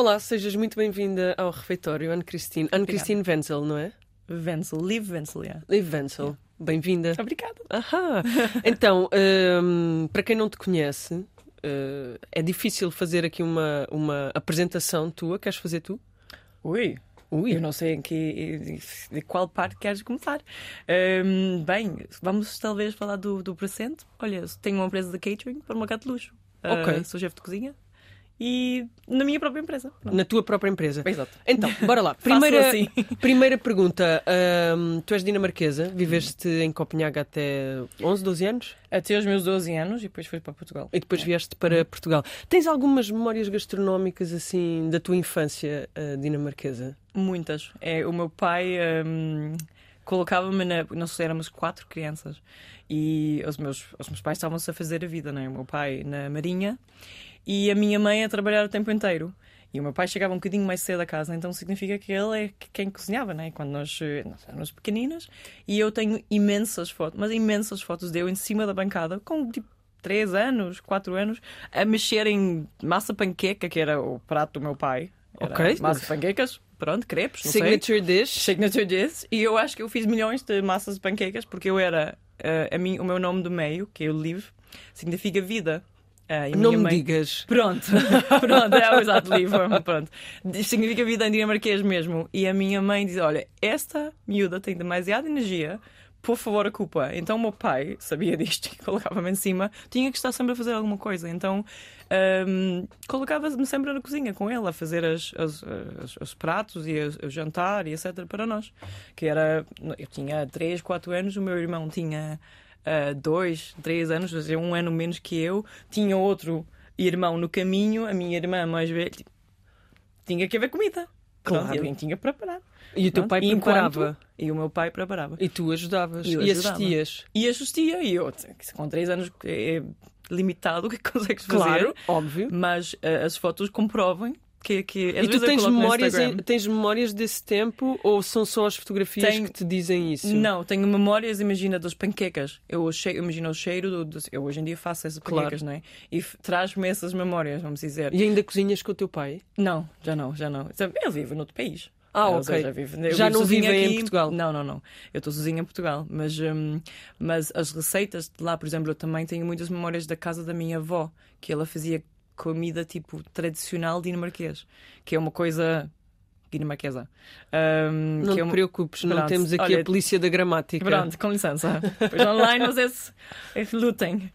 Olá, sejas muito bem-vinda ao refeitório, Anne Christine. Anne Christine Wenzel, não é? Wenzel, Liv Wenzel, yeah. Liv Wenzel. Yeah. Bem-vinda. Obrigada. Ahá. Então, um, para quem não te conhece, uh, é difícil fazer aqui uma, uma apresentação tua. Queres fazer tu? Ui, Ui. Eu não sei em que, de qual parte queres começar. Um, bem, vamos talvez falar do, do presente. Olha, tenho uma empresa de catering para uma mercado de luxo. Ok. Uh, sou chefe de cozinha e na minha própria empresa. Pronto. Na tua própria empresa. Exato. Então, bora lá. Primeira, assim. primeira pergunta. Um, tu és dinamarquesa, viveste em Copenhaga até 11, 12 anos? Até os meus 12 anos e depois fui para Portugal. E depois vieste para Portugal. Tens algumas memórias gastronómicas assim da tua infância uh, dinamarquesa? Muitas. É, o meu pai. Um colocava-me na. Nós éramos quatro crianças e os meus, os meus pais estavam-se a fazer a vida, não é? O meu pai na Marinha e a minha mãe a trabalhar o tempo inteiro. E o meu pai chegava um bocadinho mais cedo a casa, então significa que ele é quem cozinhava, né? Quando nós, eh, nós éramos pequeninas. E eu tenho imensas fotos, mas imensas fotos de eu em cima da bancada, com tipo 3 anos, 4 anos, a mexer em massa panqueca, que era o prato do meu pai. Era ok. Massa panquecas, pronto, crepes, não Signature sei. dish. Signature dish. E eu acho que eu fiz milhões de massas de panquecas porque eu era. Uh, a mim, o meu nome do meio, que é o Liv, significa vida. Uh, não me mãe... digas. Pronto, pronto, é o exato livro. Pronto. Significa vida em dinamarquês mesmo. E a minha mãe diz: Olha, esta miúda tem demasiada energia, por favor, a culpa. Então o meu pai sabia disto e colocava-me em cima, tinha que estar sempre a fazer alguma coisa. Então um, colocava-me sempre na cozinha com ele a fazer as, as, as, os pratos e o jantar e etc. para nós. Que era. Eu tinha 3, 4 anos, o meu irmão tinha uh, dois, três anos, ou seja, um ano menos que eu, tinha outro irmão no caminho, a minha irmã mais velha, tinha que haver comida. Claro. Pronto, alguém tinha que preparar. E o teu pai e preparava? Enquanto, e o meu pai preparava. E tu ajudavas? E, e assistias? E assistia. E eu, com três anos, é limitado o que consegues fazer. Claro, óbvio. Mas uh, as fotos comprovam que, que e tu tens memórias, em, tens memórias desse tempo ou são só as fotografias tenho, que te dizem isso? Não, tenho memórias, imagina, das panquecas. Eu che, imagino o cheiro, do, eu hoje em dia faço essas panquecas, claro. não é? E traz-me essas memórias, vamos dizer. E ainda cozinhas com o teu pai? Não, já não, já não. Ele vive noutro país. Ah, ok. Seja, já não vive em Portugal? Não, não, não. Eu estou sozinha em Portugal. Mas, um, mas as receitas de lá, por exemplo, eu também tenho muitas memórias da casa da minha avó, que ela fazia comida tipo tradicional dinamarquês, que é uma coisa dinamarquesa. Um, não te é uma... preocupes, não temos aqui Olha, a polícia da gramática. Pronto, com licença. Pois online vocês lutem.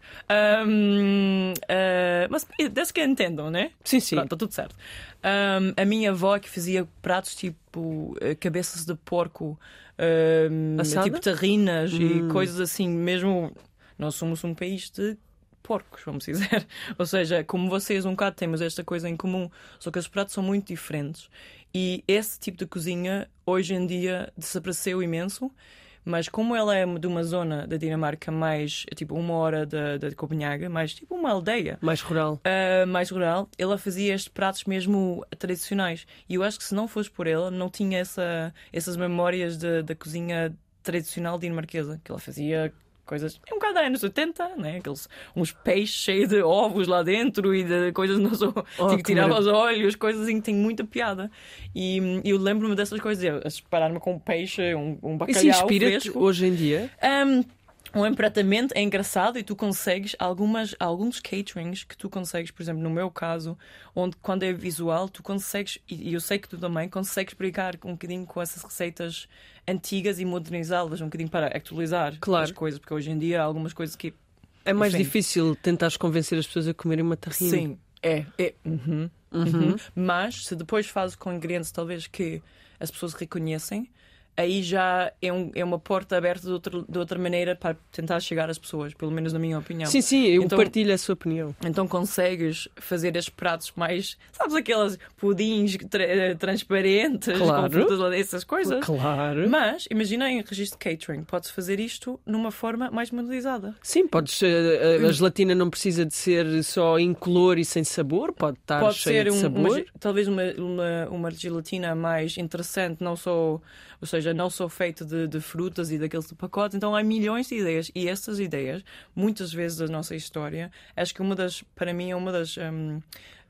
Um, uh, mas desde que entendam, né? Sim, sim. Pronto, está tudo certo. Um, a minha avó que fazia pratos tipo eh, cabeças de porco, tipo terrinas hum. e coisas assim, mesmo. Nós somos um país de porcos, vamos dizer. Ou seja, como vocês um bocado temos esta coisa em comum, só que os pratos são muito diferentes. E esse tipo de cozinha, hoje em dia, desapareceu imenso. Mas como ela é de uma zona da Dinamarca mais, tipo, uma hora de, de Copenhaga, mais tipo uma aldeia. Mais rural. Uh, mais rural, ela fazia estes pratos mesmo tradicionais. E eu acho que se não fosse por ela, não tinha essa, essas memórias da cozinha tradicional dinamarquesa, que ela fazia coisas. É um bocado anos 80, né? Aqueles, uns peixes cheios de ovos lá dentro e de coisas não só. Oh, tinha que tirar os olhos, coisas assim que têm muita piada. E eu lembro-me dessas coisas, a separar-me com um peixe, um, um bacalhau. Isso inspira-te hoje em dia? Um, um empratamento é engraçado e tu consegues algumas, alguns caterings que tu consegues, por exemplo, no meu caso, onde quando é visual, tu consegues, e eu sei que tu também consegues brincar um bocadinho com essas receitas antigas e modernizá-las um bocadinho para actualizar claro. as coisas, porque hoje em dia há algumas coisas que. É mais enfim. difícil tentar convencer as pessoas a comerem uma terrina. Sim, é. é. Uhum. Uhum. Uhum. Mas se depois fazes com ingredientes talvez que as pessoas reconhecem, aí já é, um, é uma porta aberta de outra, de outra maneira para tentar chegar às pessoas, pelo menos na minha opinião. Sim, sim, eu então, partilho a sua opinião. Então consegues fazer estes pratos mais, sabes, aquelas pudins tra transparentes claro. com frutas, essas coisas. Claro. Mas imagina em registro de catering, podes fazer isto numa forma mais modelizada. Sim, podes. A, eh, a, a gelatina não precisa de ser só incolor e sem sabor, pode estar pode cheia ser um, de sabor. Uma, talvez uma, uma, uma gelatina mais interessante, não só ou seja, não sou feito de, de frutas e daqueles de pacote. Então há milhões de ideias e estas ideias, muitas vezes da nossa história, acho que uma das, para mim, é uma das. Um,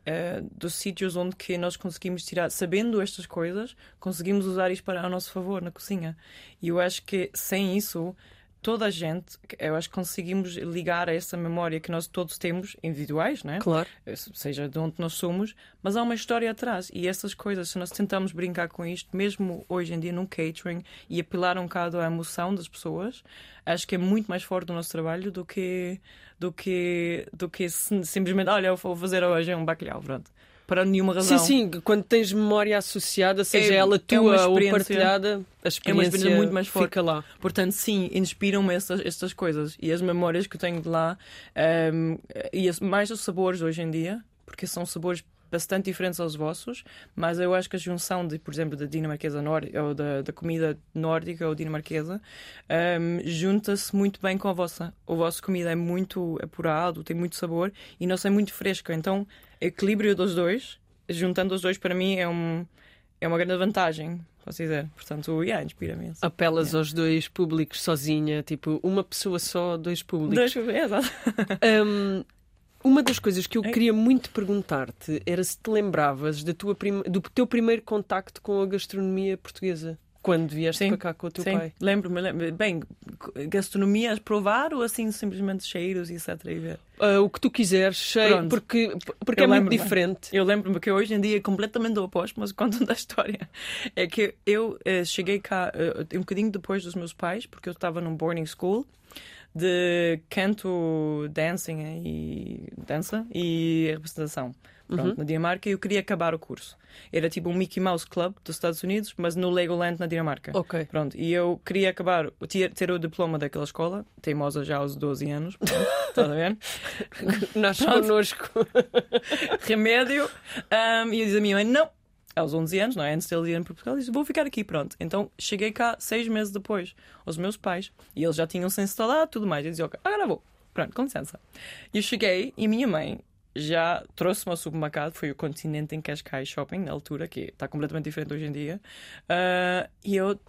uh, dos sítios onde que nós conseguimos tirar, sabendo estas coisas, conseguimos usar isto para a nosso favor na cozinha. E eu acho que sem isso toda a gente, eu acho que conseguimos ligar a essa memória que nós todos temos, individuais, né? Claro. Seja de onde nós somos, mas há uma história atrás. E essas coisas, se nós tentamos brincar com isto, mesmo hoje em dia num catering, e apelar um bocado à emoção das pessoas, acho que é muito mais forte o nosso trabalho do que, do que, do que simplesmente, olha, eu vou fazer hoje um bacalhau, pronto para nenhuma razão. Sim, sim, quando tens memória associada, seja é, ela é tua é ou partilhada, a experiência, é uma experiência muito mais forte. fica lá. Portanto, sim, inspiram-me estas, estas coisas e as memórias que eu tenho de lá um, e as, mais os sabores hoje em dia, porque são sabores bastante diferentes aos vossos, mas eu acho que a junção, de, por exemplo, da dinamarquesa nórdica ou da, da comida nórdica ou dinamarquesa um, junta-se muito bem com a vossa. A vossa comida é muito apurado, tem muito sabor e não é muito fresca. Então, equilíbrio dos dois, juntando os dois, para mim é, um, é uma grande vantagem posso dizer. Portanto, yeah, inspira-me. Apelas yeah. aos dois públicos sozinha, tipo, uma pessoa só, dois públicos. Dois, é, exato. um, uma das coisas que eu queria muito perguntar-te era se te lembravas da tua prim... do teu primeiro contacto com a gastronomia portuguesa. Quando vieste sim, para cá com o teu sim. pai? Lembro-me, lembro Bem, gastronomia a provar ou assim simplesmente cheiros e etc. Uh, o que tu quiseres, cheiro, porque, porque é muito diferente. Eu lembro-me que hoje em dia é completamente oposto, mas conto da história. É que eu uh, cheguei cá uh, um bocadinho depois dos meus pais, porque eu estava num boarding school de canto, dancing e dança e representação. Pronto, uhum. na Dinamarca, e eu queria acabar o curso. Era tipo um Mickey Mouse Club dos Estados Unidos, mas no Legoland na Dinamarca. Ok. Pronto, e eu queria acabar, ter o diploma daquela escola, teimosa já aos 12 anos. Estás a ver? Nasce connosco. Remédio. Um, e eu disse a minha mãe: não, aos 11 anos, não é? Antes de ele ir para Portugal, disse: Vou ficar aqui, pronto. Então cheguei cá seis meses depois, aos meus pais, e eles já tinham se instalado tudo mais. Eu dizia: Ok, agora vou. Pronto, com licença. E eu cheguei e minha mãe já trouxe-me ao supermercado, foi o Continente em Cascais Shopping, na altura, que está completamente diferente hoje em dia, uh, e eu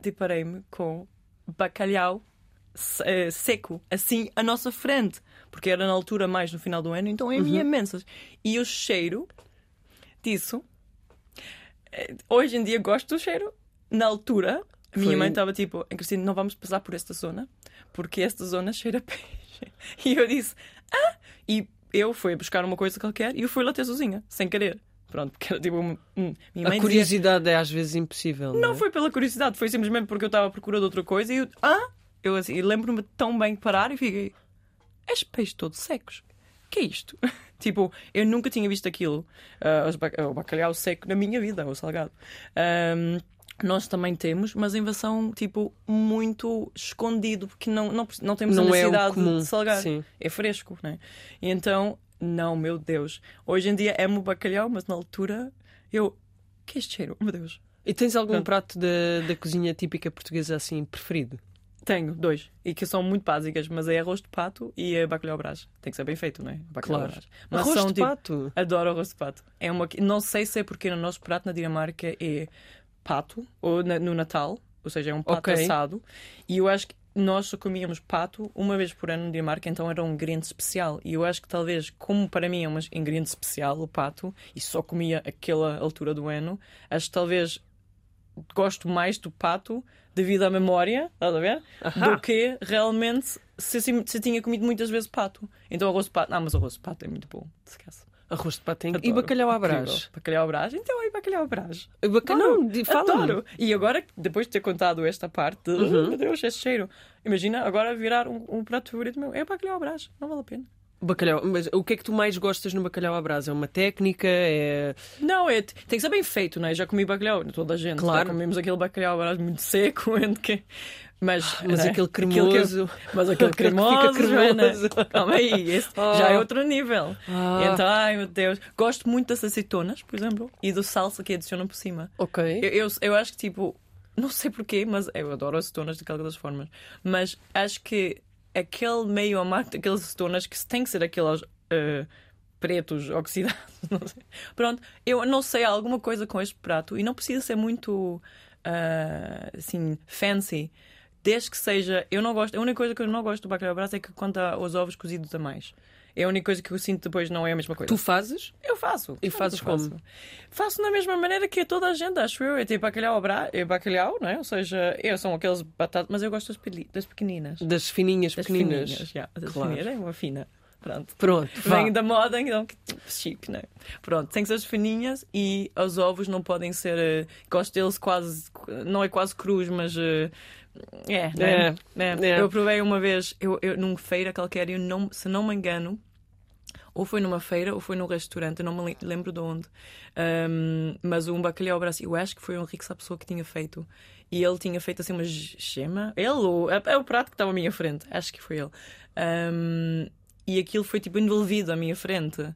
deparei-me com bacalhau uh, seco, assim, à nossa frente, porque era na altura mais no final do ano, então havia uhum. imensas. E o cheiro disso eh, hoje em dia gosto do cheiro. Na altura, a minha Foi... mãe estava tipo, Cristina, não vamos passar por esta zona, porque esta zona cheira a peixe. E eu disse, ah! E eu fui buscar uma coisa qualquer e eu fui lá ter sozinha, sem querer. Pronto, porque era tipo. Hum, mãe a curiosidade dizia... é às vezes impossível. Não, não é? foi pela curiosidade, foi simplesmente porque eu estava à procura de outra coisa e eu. Ah! Eu assim, lembro-me tão bem de parar e fiquei. És peixes todos secos que é isto? tipo, eu nunca tinha visto aquilo, uh, o bacalhau seco na minha vida, o salgado. Um, nós também temos, mas em versão tipo muito escondido, porque não, não, não temos não a é necessidade é de salgar. Sim. É fresco, né? E então, não, meu Deus. Hoje em dia amo bacalhau, mas na altura eu. Que é este cheiro? Meu Deus. E tens algum Pronto. prato da, da cozinha típica portuguesa assim preferido? Tenho, dois. E que são muito básicas, mas é arroz de pato e é bacalhau brás. Tem que ser bem feito, não é? Bacalhau claro. Brás. Mas arroz são, de tipo, pato? Adoro arroz de pato. É uma... Não sei se é porque no nosso prato na Dinamarca é pato, ou na, no Natal, ou seja, é um pato okay. assado. E eu acho que nós só comíamos pato uma vez por ano na Dinamarca, então era um ingrediente especial. E eu acho que talvez, como para mim é um ingrediente especial, o pato, e só comia aquela altura do ano, acho que talvez gosto mais do pato devido à memória, estás a ver? Do que realmente se, se tinha comido muitas vezes pato. Então arroz de pato. Ah, mas arroz de pato é muito bom. Esquece. Arroz de pato tem... E bacalhau à brás. Bacalhau à brás. Então, e bacalhau à brás. Bacalhau, fala E agora, depois de ter contado esta parte, uhum. meu Deus, esse cheiro. Imagina agora virar um, um prato favorito meu. É bacalhau à brás. Não vale a pena. Bacalhau, mas o que é que tu mais gostas no bacalhau à brasa? É uma técnica? É... Não, é, tem que ser bem feito, não é? Já comi bacalhau, toda a gente. Claro. Já comemos aquele bacalhau à brasa muito seco, que... mas, mas é? aquele cremoso. Aquele mas aquele cremoso, cremoso. Calma aí, esse oh. já é outro nível. Oh. Então, ai meu Deus. Gosto muito das aceitonas, por exemplo, e do salsa que adicionam por cima. Ok. Eu, eu, eu acho que tipo, não sei porquê, mas eu adoro aceitonas de qualquer das formas, mas acho que aquele meio amargo daqueles acetonas que tem que ser aqueles uh, pretos oxidados. Pronto, eu não sei alguma coisa com este prato e não precisa ser muito uh, assim fancy desde que seja. Eu não gosto. A única coisa que eu não gosto do bacalhau brás é que quanto aos ovos cozidos a mais. É a única coisa que eu sinto depois não é a mesma coisa. Tu fazes? Eu faço. E fazes como? Faço. da mesma maneira que toda a gente, acho eu. É tipo bacalhau, bra... é bacalhau, não é? Ou seja, eu são aqueles batatas, mas eu gosto das, pequeninas. Das fininhas das pequeninas. Fininhas, yeah. Das claro. fininhas, é uma fina. Pronto. Pronto. Vem da moda, então que chique, não é? Pronto, tem que ser as fininhas e os ovos não podem ser. Uh, gosto deles quase. Não é quase cruz, mas. Uh, é, é, é, é, Eu provei uma vez, eu, eu, numa feira qualquer, eu não, se não me engano, ou foi numa feira ou foi num restaurante, eu não me lembro de onde. Um, mas um bacalhau Brasil, eu acho que foi o Henrique pessoa que tinha feito. E ele tinha feito assim uma gema. Ele, ou, é, é o prato que estava à minha frente, acho que foi ele. Um, e aquilo foi tipo envolvido à minha frente.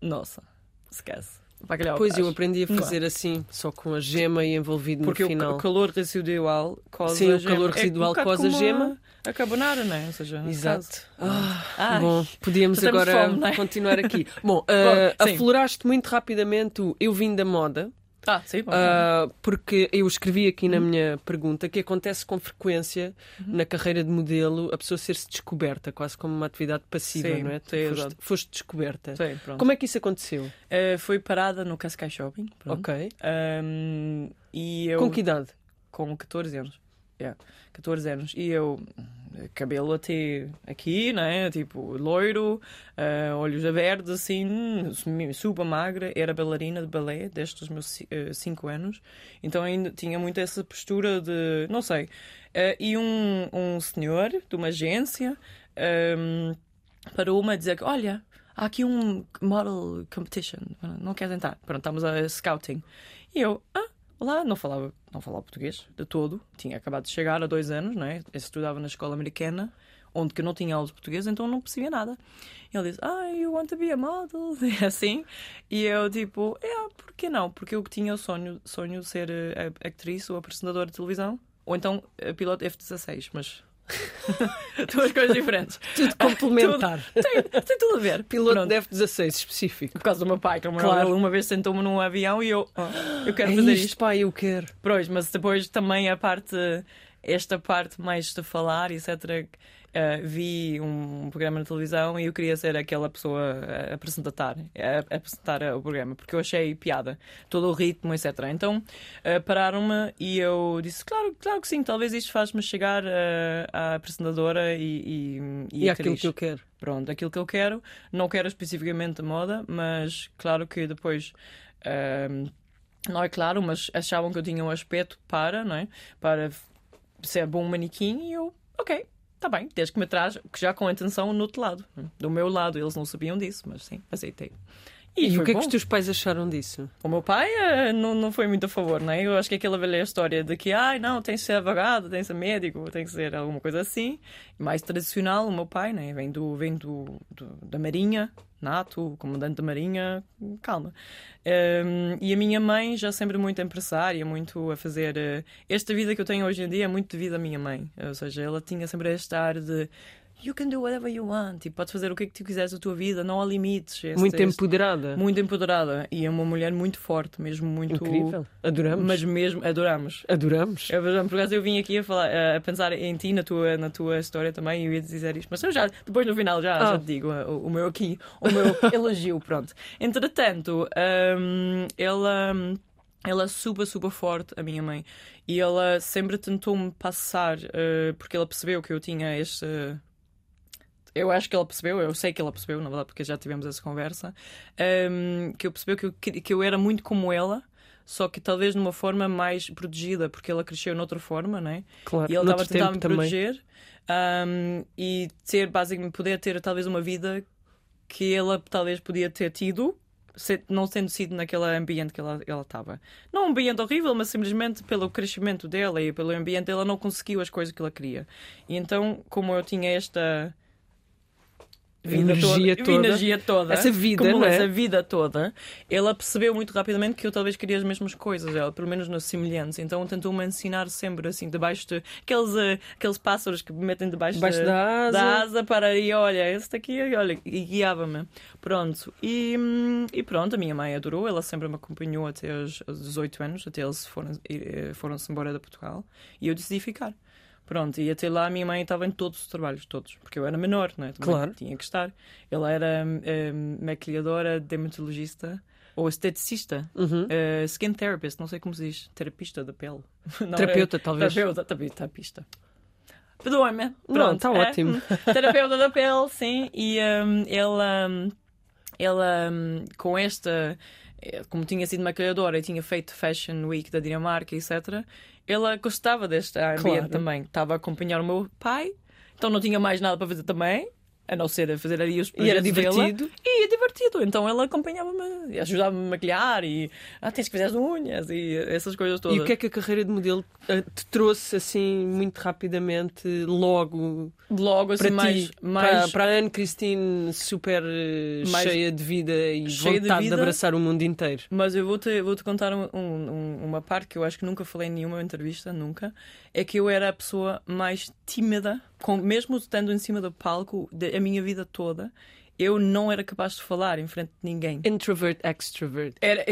Nossa, esquece. Bacalhau pois eu aprendi a fazer assim, só com a gema e envolvido Porque no final. Porque o calor residual causa Sim, o calor residual é um causa a gema. A carbonara, não é? Ou seja, Exato. Ah, bom, podíamos agora fome, é? continuar aqui. bom, uh, bom afloraste muito rapidamente o Eu Vim da Moda. Ah, sim, uh, porque eu escrevi aqui na minha pergunta que acontece com frequência uhum. na carreira de modelo a pessoa ser-se descoberta, quase como uma atividade passiva, sim, não é? Sim, foste, foste, descoberta. Sim, como é que isso aconteceu? Uh, fui parada no Cascais Shopping. Pronto. Ok. Um, e eu... Com que idade? Com 14 anos. Yeah, 14 anos. E eu, cabelo até aqui, né? Tipo, loiro, uh, olhos abertos, assim, super magra. Era bailarina de balé desde os meus 5 uh, anos. Então ainda tinha muito essa postura de, não sei. Uh, e um, um senhor de uma agência um, parou-me a dizer que, olha, há aqui um model competition, não queres entrar? Pronto, estamos a scouting. E eu, ah, Lá não falava, não falava português de todo. Tinha acabado de chegar há dois anos, não é? Eu estudava na escola americana, onde que não tinha aula de português, então não percebia nada. E ele disse, ah, you want to be a model? E assim. E eu, tipo, é, yeah, por que não? Porque eu tinha o sonho, sonho de ser uh, atriz ou apresentadora de televisão. Ou então piloto F-16, mas Duas coisas diferentes. Tudo complementar. Tudo, tem, tem, tudo a ver. Piloto Pronto. de F-16 específico. Por causa do meu pai, que claro. uma vez sentou-me num avião e eu, oh, eu quero é fazer isto. isto. pai, eu quero. Pois, mas depois também a parte, esta parte mais de falar, etc uh, vi um programa na televisão e eu queria ser aquela pessoa a apresentar, a, apresentar o programa, porque eu achei piada, todo o ritmo, etc. Então uh, pararam-me e eu disse: Claro, claro que sim, talvez isto faz-me chegar uh, à apresentadora e, e, e, e aquilo que eu quero. Pronto, aquilo que eu quero. Não quero especificamente moda, mas claro que depois. Não é claro, mas achavam que eu tinha um aspecto para, não é? Para ser bom manequim e eu, ok, Está bem, desde que me traz, que já com a atenção no outro lado. Do meu lado, eles não sabiam disso, mas sim, aceitei. E, e o que bom. é que os teus pais acharam disso? O meu pai uh, não, não foi muito a favor, não é? Eu acho que aquela velha história de que, ai, não, tem que ser advogado, tem que ser médico, tem que ser alguma coisa assim. Mais tradicional, o meu pai, né? Vem, do, vem do, do da Marinha, nato, comandante da Marinha, calma. Um, e a minha mãe, já sempre muito empresária, muito a fazer. Uh, esta vida que eu tenho hoje em dia é muito devido à minha mãe. Ou seja, ela tinha sempre este ar de you can do whatever you want. Tipo, podes fazer o que é que tu quiseres da tua vida, não há limites. Este, muito empoderada. muito empoderada. E é uma mulher muito forte, mesmo muito. Incrível. Adoramos. Mas mesmo, adoramos. Adoramos. Eu, por acaso eu vim aqui a, falar, a pensar em ti, na tua, na tua história também, e eu ia dizer isto. Mas eu já, depois no final já, ah. já te digo o, o, meu aqui, o meu elogio, pronto. Entretanto, um, ela ela é super, super forte, a minha mãe. E ela sempre tentou-me passar, uh, porque ela percebeu que eu tinha este, eu acho que ela percebeu, eu sei que ela percebeu, na verdade, porque já tivemos essa conversa, um, que eu percebeu que eu, que eu era muito como ela, só que talvez numa forma mais protegida, porque ela cresceu noutra forma, né? Claro, e ela estava a tentar me proteger um, e ter, basicamente, poder ter talvez uma vida que ela talvez podia ter tido, não tendo sido naquele ambiente que ela estava. Não um ambiente horrível, mas simplesmente pelo crescimento dela e pelo ambiente, ela não conseguiu as coisas que ela queria. E então, como eu tinha esta vida energia toda, toda, energia toda, essa vida, como não é? essa vida toda, ela percebeu muito rapidamente que eu talvez queria as mesmas coisas, ela, pelo menos nas semelhantes. Então tentou-me ensinar sempre assim, debaixo de aqueles, uh, aqueles pássaros que me metem debaixo, debaixo de, da, asa. da asa para e olha, esse daqui, olha, e guiava-me. Pronto, e, hum, e pronto, a minha mãe adorou, ela sempre me acompanhou até os, 18 anos, até eles foram-se foram embora de Portugal, e eu decidi ficar. Pronto, e até lá a minha mãe estava em todos os trabalhos, todos, porque eu era menor, não é? Também Claro. Tinha que estar. Ela era hum, maquilhadora, dermatologista ou esteticista, Uhum. eh, skin therapist, não sei como se diz, terapista da pele. Não, Terapeuta, é- talvez. Terapeuta, terapeuta, terapista. Perdoa-me. Não, Pronto, está é, ótimo. terapeuta da pele, sim. E hum, ela, hum, ela hum, com esta, como tinha sido maquilhadora e tinha feito Fashion Week da Dinamarca, etc., ela gostava deste ambiente Claro. também. Estava a acompanhar o meu pai, então não tinha mais nada para fazer também. A não ser a fazer ali os E era divertido. E é divertido. Então ela acompanhava-me, e ajudava-me a maquilhar e ah, tens que fazer as unhas e essas coisas todas. E o que é que a carreira de modelo eh, te trouxe assim muito rapidamente, logo Logo assim para mais, ti, mais para, para a Anne Christine super eh, Mais- cheia de vida e cheia de vontade de, vida. abraçar o mundo inteiro. Mas eu vou-te vou -te contar um- um- uma parte que eu acho que nunca falei em nenhuma entrevista, nunca. É que eu era a pessoa mais tímida, com, mesmo estando em cima do palco de- a minha vida toda, eu não era capaz de falar em frente de ninguém. Introvert, extrovert. Era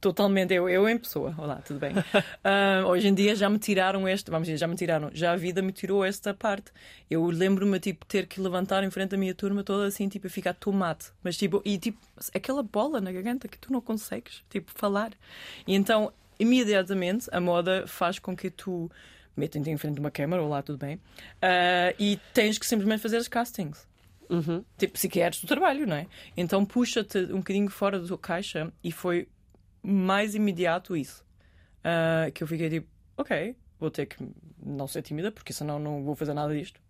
totalmente eu, eu em pessoa. Olá, tudo bem? Ah, hoje em dia já me tiraram este, vamos dizer, já me tiraram, já a vida me tirou esta parte. Eu lembro-me tipo ter que levantar em frente da minha turma toda assim, tipo, a ficar tomate, mas tipo, e tipo, aquela bola na garganta que tu não consegues, tipo, falar. E então, imediatamente, a moda faz com que tu metem-te em frente de uma câmara, olá, tudo bem? Ah, e tens que simplesmente fazer os castings. Uhum. Tipo, se queres o trabalho, não é? Então puxa-te um bocadinho fora da tua caixa e foi mais imediato isso. Ah, que eu fiquei tipo, ok, vou ter que não ser tímida, porque senão não vou fazer nada disto.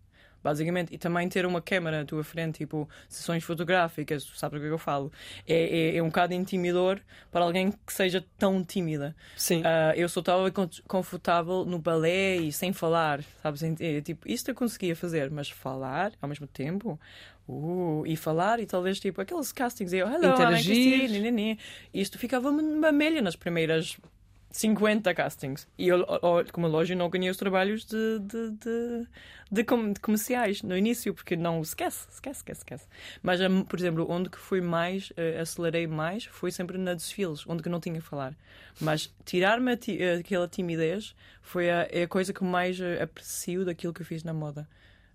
Basicamente, e também ter uma câmera à tua frente, tipo, sessões fotográficas, tu sabes o que é que eu falo, é, é, é um bocado intimidor para alguém que seja tão tímida. Sim. Ah, eu só estava con- confortável no balé e sem falar, sabes? É, Tipo, isto eu conseguia fazer, mas falar ao mesmo tempo, uh, e falar, e talvez tipo aqueles castings, eu, hello, I'm Interagir. Christine, né, né. isto ficava-me uma melha nas primeiras 50 castings. E eu, como lógico, não ganhei os trabalhos de, de, de, de com- de comerciais no início, porque não esquece, esquece, esquece, esquece. Mas, por exemplo, onde que fui mais, eh, acelerei mais, foi sempre na desfiles, onde que não tinha que falar. Mas tirar-me a ti- eh, aquela timidez foi a, é a coisa que mais eh, aprecio daquilo que eu fiz na moda.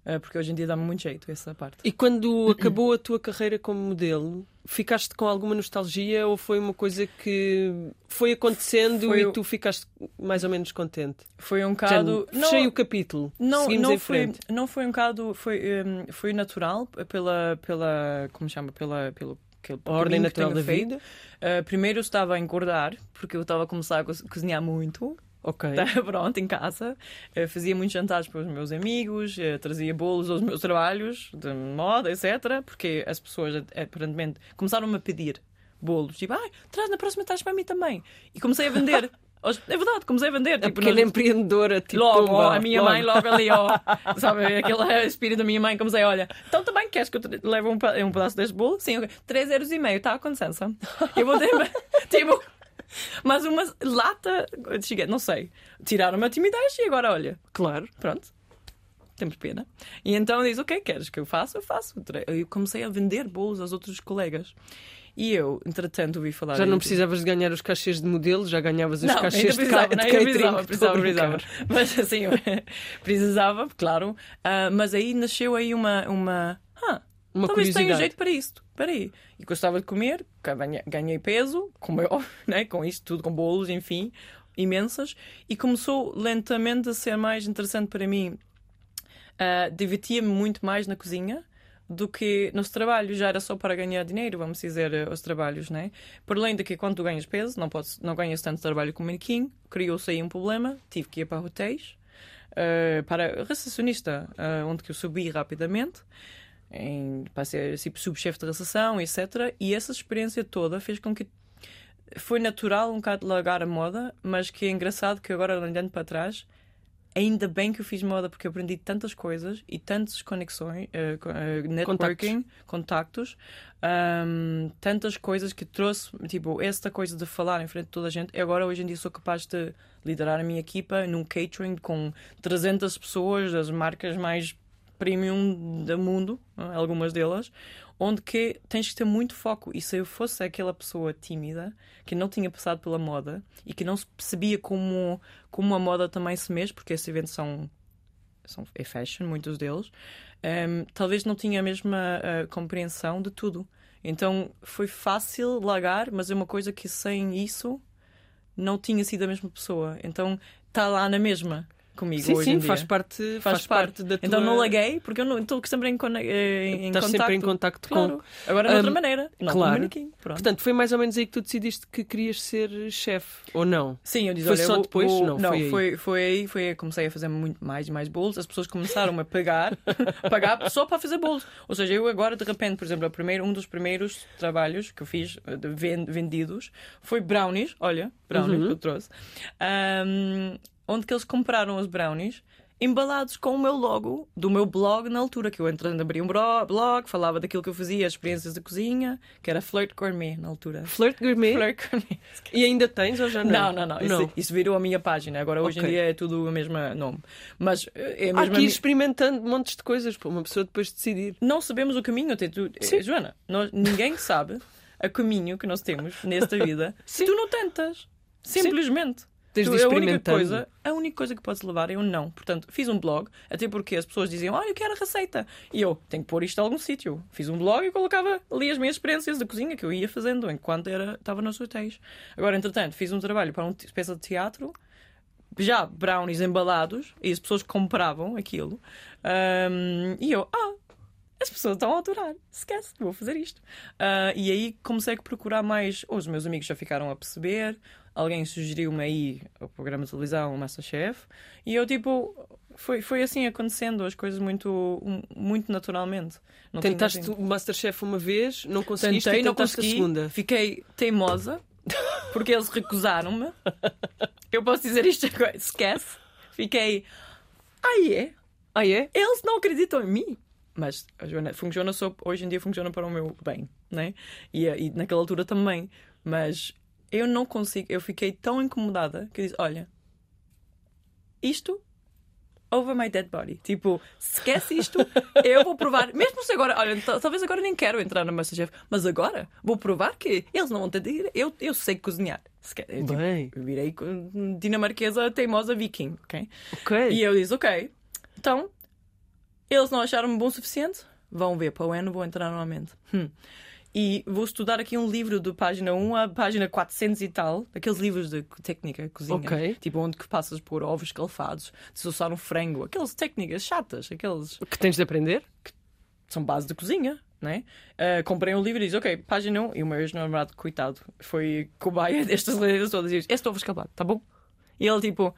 Eh, porque hoje em dia dá-me muito jeito essa parte. E quando acabou a tua carreira como modelo, ficaste com alguma nostalgia ou foi uma coisa que foi acontecendo Foi e tu ficaste mais ou menos contente? Foi um Já bocado. Fechei o capítulo. Não, Seguimos não foi, frente. não foi um bocado, foi, hum, foi natural pela, pela, como chama, pela, pelo aquele A ordem que natural da feito. vida. Uh, primeiro eu estava a engordar, porque eu estava a começar a co- cozinhar muito, Ok. pronto, em casa. Uh, fazia muitos jantares para os meus amigos, uh, trazia bolos aos meus trabalhos de moda, etc. Porque as pessoas, eh, aparentemente, começaram-me a pedir bolos. Tipo, ai, traz na próxima, traz para mim também. E comecei a vender. É verdade, comecei a vender. A tipo, pequena empreendedora, tipo. Logo, pumba, ó, a minha mãe logo ali, ó. Sabe, aquele espírito da minha mãe, comecei, olha, então também queres que eu leve um, um pedaço deste bolo? Sim, ok. 3 euros e meio, tá, com licença. Eu vou ter, tipo, mas uma lata, cheguei, não sei, tiraram-me a timidez e agora, olha, Claro. pronto. Temos pena. E então diz: O que queres que eu faça? Eu faço. Eu comecei a vender bolos aos outros colegas. E eu, entretanto, ouvi falar. Já não precisavas de ganhar os cachês de modelo, já ganhavas os não, cachês de, ca... de catering. precisava, precisava, precisava. Mas assim, precisava, claro. Ah, mas aí nasceu aí uma. uma ah, Uma talvez tenha jeito para isto. E gostava de comer, ganhei- peso, como eu, né, com isto tudo, com bolos, enfim, imensas. E começou lentamente a ser mais interessante para mim. Ah, Divertia-me muito mais na cozinha do que nos trabalhos. Já era só para ganhar dinheiro, vamos dizer, eh, os trabalhos, né? Por além de que quando tu ganhas peso, não, podes, não ganhas tanto trabalho como manequim, criou-se aí um problema, tive que ir para hotéis, eh, para recepcionista, eh, onde que eu subi rapidamente, em, para ser tipo, subchefe de recepção, etc. E essa experiência toda fez com que foi natural um bocado largar a moda, mas que é engraçado que agora olhando para trás, ainda bem que eu fiz moda porque eu aprendi tantas coisas e tantas conexões, co- eh, networking, contactos, ahm, tantas coisas que trouxe, tipo, esta coisa de falar em frente de toda a gente. E agora hoje em dia sou capaz de liderar a minha equipa num catering com 300 pessoas das marcas mais premium do mundo, algumas delas, onde que tens que ter muito foco. E se eu fosse aquela pessoa tímida, que não tinha passado pela moda e que não se percebia como, como a moda também se mexe, porque esses eventos são são, é fashion, muitos deles, um, talvez não tinha a mesma uh, compreensão de tudo. Então foi fácil largar, mas é uma coisa que sem isso não tinha sido a mesma pessoa. Então está lá na mesma comigo sim, hoje sim, em dia. faz parte, faz, Faz parte parte. da tua... Então não laguei, porque eu não estou sempre em, eh, em, Estás contacto. sempre em contacto Claro. com... Agora de outra Um, maneira. Não, claro. Portanto, foi mais ou menos aí que tu decidiste que querias ser chefe, ou não? Sim, eu disse, Foi olha, só eu depois? vou- Não, não, foi aí. foi, foi aí, foi aí, comecei a fazer muito mais e mais bolos, as pessoas começaram a pagar, pagar só para fazer bolos. Ou seja, eu agora de repente, por exemplo, o primeiro, um dos primeiros trabalhos que eu fiz eh, vendidos foi brownies, olha, brownies Uhum. que eu trouxe, Ahm, onde que eles compraram os brownies embalados com o meu logo do meu blog na altura, que eu entrando abri um blog, falava daquilo que eu fazia, as experiências da cozinha, que era Flirt Gourmet na altura. Flirt Gourmet? Flirt Gourmet. E ainda tens ou já Não, não? não, não. Isso, isso virou a minha página. Agora, hoje Ok. em dia, é tudo o mesmo nome. Mas eh, é a Há mesma. que ir experimentando montes de coisas para uma pessoa depois decidir. Não sabemos o caminho. Até tu... eh, Joana, nós- ninguém sabe o caminho que nós temos nesta vida se tu não tentas. Simplesmente. Tens Tu- de ir a única coisa, a única coisa que podes levar é um não. Portanto, fiz um blog, até porque as pessoas diziam, ah, eu quero a receita. E eu tenho que pôr isto em algum sítio. Fiz um blog e colocava ali as minhas experiências da cozinha que eu ia fazendo enquanto era, estava nos hotéis. Agora, entretanto, fiz um trabalho para uma espécie de teatro, já brownies embalados, e as pessoas compravam aquilo. Ahm, e eu, ah, as pessoas estão a adorar, esquece, vou fazer isto. Ah, e aí comecei a procurar mais. Os meus amigos já ficaram a perceber, alguém sugeriu-me aí o programa de televisão, o Masterchef, e eu tipo. Foi, foi assim acontecendo as coisas muito, muito naturalmente. Não Tentaste assim- o Masterchef uma vez, não conseguiste Tentei, e não tentaste consegui. a segunda. Fiquei teimosa porque eles recusaram-me. Eu posso dizer isto agora, esquece. Fiquei. Ah, é? Ah, é? Eles não acreditam em mim. Mas a Joana funciona só, hoje em dia funciona para o meu bem, né? E, e naquela altura também. Mas eu não consigo, eu fiquei tão incomodada que eu disse: olha, isto over my dead body. Tipo, esquece isto, eu vou provar. Mesmo se agora, olha, tal- talvez agora nem quero entrar no Masterchef, mas agora vou provar que eles não vão ter de ir. Eu, eu sei cozinhar. Esque- eu, tipo, eu virei dinamarquesa teimosa viking, ok? Ok. E eu disse, ok, então, eles não acharam-me bom o suficiente? Vão ver, para o ano vou entrar novamente. Hum. E vou estudar aqui um livro de página 1 a página 400 e tal, daqueles livros de técnica, cozinha. Ok. Tipo, onde que passas por ovos escalfados, desossar um frango, aquelas técnicas chatas, aqueles que tens de aprender? são base de cozinha, né? Ah, comprei um livro e disse, ok, página 1. E o meu ex-namorado, coitado, foi cobaia destas letras todas. E disse, este ovo escalfado, tá bom? E ele, tipo,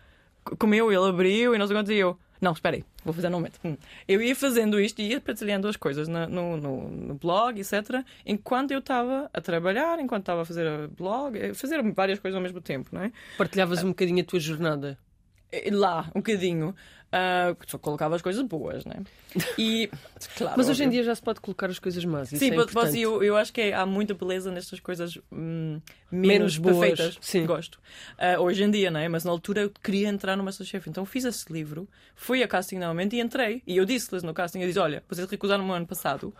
comeu, ele abriu e não sei. E eu, não, espera aí, vou fazer no momento. Hum. Eu ia fazendo isto e ia partilhando as coisas na- no, no, no blog, etc. Enquanto eu estava a trabalhar, enquanto estava a fazer blog, eh, fazer várias coisas ao mesmo tempo, não é? Partilhavas um bocadinho a tua jornada. Eh, Lá, um bocadinho. Ah, só colocava as coisas boas, né? E, claro, Mas hoje em dia já se pode colocar as coisas más. Sim, é posso- eu, eu acho que é- há muita beleza nestas coisas hum, Menos menos, boas, perfeitas. sim. Gosto. Ah, hoje em dia, não é? Mas na altura eu queria entrar no Masterchef. Então fiz esse livro, fui a casting novamente e entrei. E eu disse-lhes no casting: eu disse, olha, vocês recusaram-me no ano passado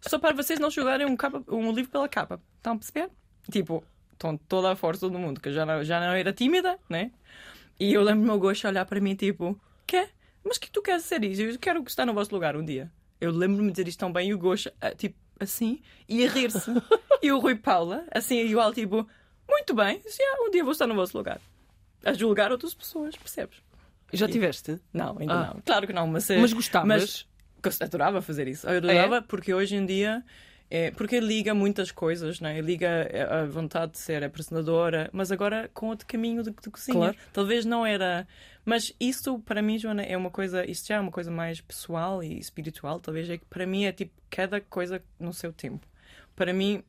só para vocês não jogarem um, capa, um livro pela capa. Estão a perceber? Tipo, com toda a força do mundo, que eu já não, já não era tímida, né? E eu lembro-me o Gosto olhar para mim, tipo, Mas que tu queres ser isso? Eu quero estar no vosso lugar um dia. Eu lembro-me de dizer isto tão bem e o Gosto, ah, tipo, assim, e a rir-se. e o Rui Paula, assim, igual, tipo, muito bem, ah, um dia vou estar no vosso lugar. A julgar outras pessoas, percebes? Já tiveste? Não, ainda Ah. não. Claro que não, mas... Mas gostavas? Mas adorava fazer isso. Eu adorava porque hoje em dia... É, porque liga muitas coisas, né? liga a a vontade de ser apresentadora, mas agora com outro caminho de, de cozinha. Claro. Talvez não era. Mas isso, para mim, Joana, é uma coisa. Isso já é uma coisa mais pessoal e espiritual. Talvez é que para mim é tipo cada coisa no seu tempo. Para mim,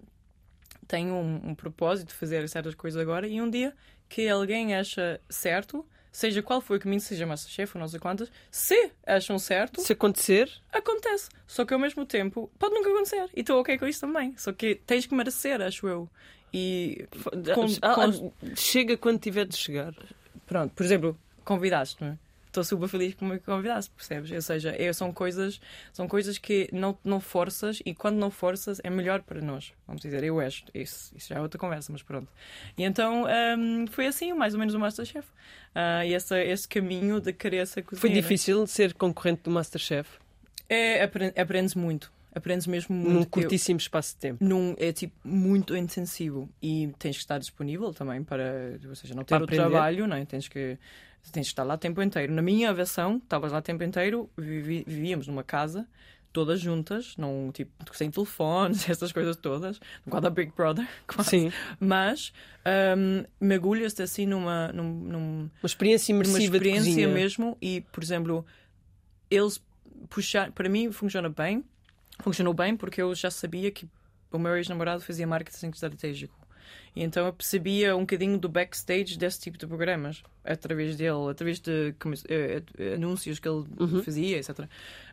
tenho um, um propósito de fazer certas coisas agora e um dia que alguém acha certo, seja qual for o caminho, seja Masterchef ou não sei quantas, se acham certo, Se acontecer, acontece. Só que ao mesmo tempo pode nunca acontecer. E estou ok com isso também. Só que tens que merecer, acho eu. E com- ah, com- chega quando tiver de chegar. pronto, por exemplo, convidaste-me. Estou super feliz que me convidasse, percebes? Ou seja, é, são, coisas, são coisas que não, não forças e quando não forças é melhor para nós. Vamos dizer, eu acho. Isso, isso já é outra conversa, mas pronto. E então um, foi assim, mais ou menos, o Masterchef. Uh, e esse, esse caminho de querer ser cozinheira. Foi difícil ser concorrente do Masterchef? É, aprendes muito aprendes mesmo muito. Num curtíssimo espaço de tempo. Num, é tipo muito intensivo e tens que estar disponível também para, ou seja, não ter o trabalho, não é? Tens que tens que estar lá o tempo inteiro. Na minha versão, estavas lá o tempo inteiro, vivi, vivíamos numa casa todas juntas, não, tipo, sem telefones, essas coisas todas, quadro da Big Brother, quase. Sim. Mas um, mergulhas-te assim numa, num, num, uma experiência imersiva uma experiência mesmo e, por exemplo, eles puxar, para mim funciona bem, funcionou bem porque eu já sabia que o meu ex-namorado fazia marketing estratégico. E então eu percebia um bocadinho do backstage desse tipo de programas, através dele, através de uh, anúncios que ele uhum. fazia, etc. Uh,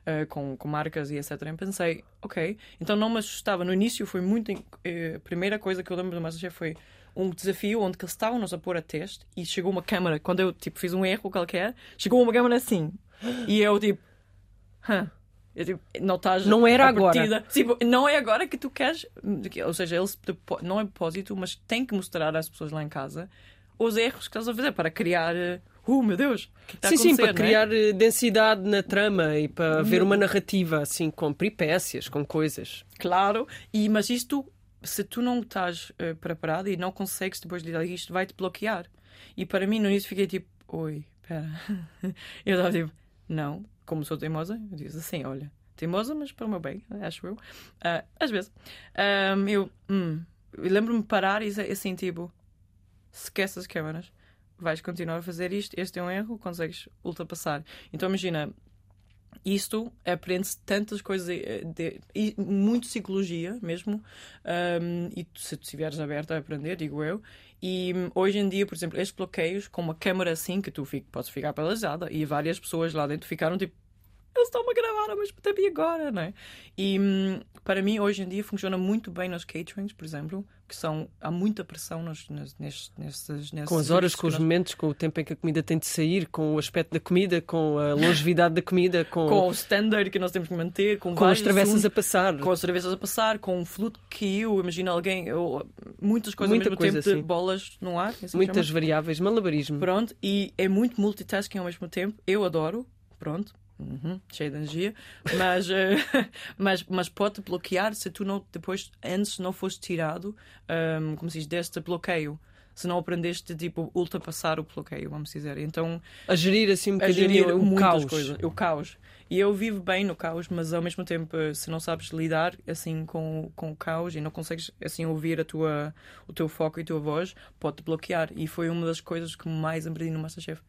eh, com, com marcas e etc. E pensei, ok, então não me assustava. No início foi muito. Uh, a primeira coisa que eu lembro do Masterchef foi um desafio onde que eles estavam-nos a pôr a teste e chegou uma câmara, quando eu tipo, fiz um erro qualquer, chegou uma câmara assim. E eu tipo. Huh Tipo, não estás não era agora. tipo, não é agora que tu queres ou seja eles não é propósito mas tem que mostrar às pessoas lá em casa os erros que estás a fazer para criar uh meu Deus que está sim sim para é? criar é? densidade na trama e para haver uma narrativa assim com peripécias com coisas. Claro e mas isto se tu não estás uh, preparado e não consegues depois lidar isto vai te bloquear. E para mim no início fiquei tipo oi espera. Eu estava tipo não como sou teimosa, eu assim: olha, teimosa, mas para o meu bem, acho eu. Uh, às vezes. Um, eu hum, lembro-me parar e assim, tipo, esquece as câmaras, vais continuar a fazer isto, este é um erro, consegues ultrapassar. Então imagina, isto aprende-se tantas coisas, de, de, de, muito psicologia mesmo, um, e se tu estiveres aberto a aprender, digo eu, e hum, hoje em dia, por exemplo, estes bloqueios com uma câmera assim que tu fico, podes ficar pelejada e várias pessoas lá dentro ficaram tipo eles estão-me a gravar ao mesmo tempo e agora, não é? E hum, para mim, hoje em dia, funciona muito bem nos caterings, por exemplo, que são, há muita pressão nos, nos, nesses, nesses, Com as horas, com os nós... momentos, com o tempo em que a comida tem de sair, com o aspecto da comida, com a longevidade da comida, com, com o standard que nós temos que manter, com, com as travessas assuntos, a passar. Com as travessas a passar, com o fluto que eu imagino alguém, eu, muitas coisas Muita ao mesmo coisa, tempo, de bolas no ar. Assim Muitas variáveis, malabarismo. Pronto, e é muito multitasking ao mesmo tempo. Eu adoro, pronto, Uhum, cheio de energia, mas, uh, mas, mas pode bloquear se tu não depois antes não foste tirado, um, como se diz, deste bloqueio. Se não aprendeste tipo ultrapassar o bloqueio, vamos dizer. Então a gerir assim um bocadinho o caos. Coisas, o caos. E eu vivo bem no caos, mas ao mesmo tempo, se não sabes lidar assim com, com o caos e não consegues assim ouvir a tua, o teu foco e a tua voz, pode-te bloquear. E foi uma das coisas que mais aprendi no Masterchef.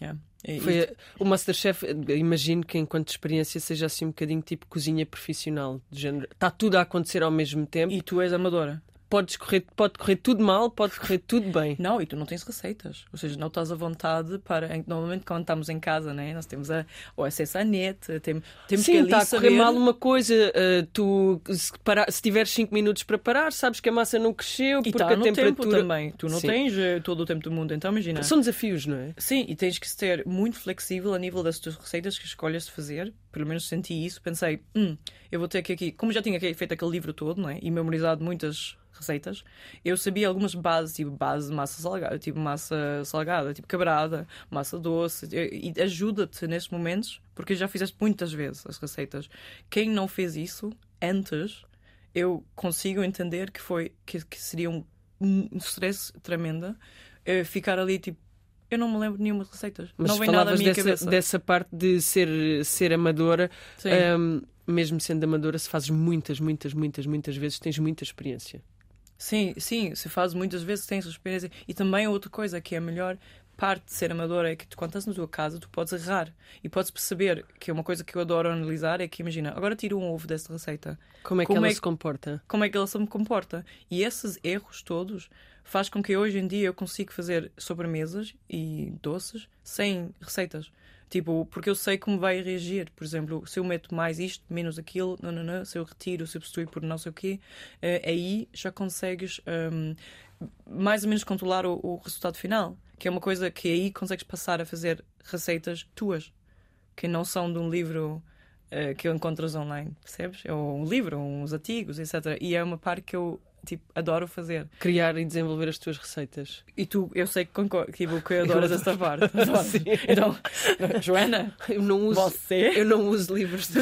Yeah. Foi, o Masterchef, imagino que enquanto experiência seja assim um bocadinho tipo cozinha profissional, de género. Está tudo a acontecer ao mesmo tempo. E tu és amadora podes correr, pode correr tudo mal, pode correr tudo bem. Não, e tu não tens receitas. Ou seja, não estás à vontade para. Normalmente, quando estamos em casa, né, nós temos a, o acesso à net, tem, temos Sim, que está a correr mal uma coisa. Uh, tu, se, para, se tiveres 5 minutos para parar, sabes que a massa não cresceu e porque tá a temperatura. também. Tu não Sim. tens uh, todo o tempo do mundo, então imagina. São desafios, não é? Sim, e tens que ser muito flexível a nível das tuas receitas que escolhas fazer. Pelo menos senti isso. Pensei, hum, eu vou ter que aqui. Como já tinha feito aquele livro todo, não é? E memorizado muitas receitas, eu sabia algumas bases, tipo base de massa salgada, tipo massa salgada, tipo quebrada, massa doce, e ajuda-te nestes momentos, porque já fizeste muitas vezes as receitas. Quem não fez isso antes, eu consigo entender que foi que, que seria um, um stress tremendo uh, ficar ali tipo eu não me lembro de nenhuma receitas. Mas não vem nada à minha dessa, cabeça. dessa parte de ser, ser amadora. Um, mesmo sendo amadora, se fazes muitas, muitas, muitas, muitas vezes, tens muita experiência. Sim, sim, se faz muitas vezes tens experiência. E também outra coisa que é a melhor parte de ser amador é que tu, quando estás na tua casa, tu podes errar e podes perceber que é uma coisa que eu adoro analisar é que imagina, agora tiro um ovo desta receita. Como é que como ela é, se comporta? Como é que ela se comporta? E esses erros todos faz com que hoje em dia eu consiga fazer sobremesas e doces sem receitas. Tipo, porque eu sei como vai reagir. Por exemplo, se eu meto mais isto, menos aquilo, não, não, não, se eu retiro, substituo por não sei o quê, uh, aí já consegues um, mais ou menos controlar o, o, resultado final. que é uma coisa que aí consegues passar a fazer receitas tuas, que não são de um livro uh, que encontras online, percebes? É um livro, uns artigos, etc. E é uma parte que eu tipo, adoro fazer. Criar e desenvolver as tuas receitas. E tu, eu sei que, concordo, tipo, que adoras eu esta parte. então, Joana, eu não uso, você. Eu não uso livros de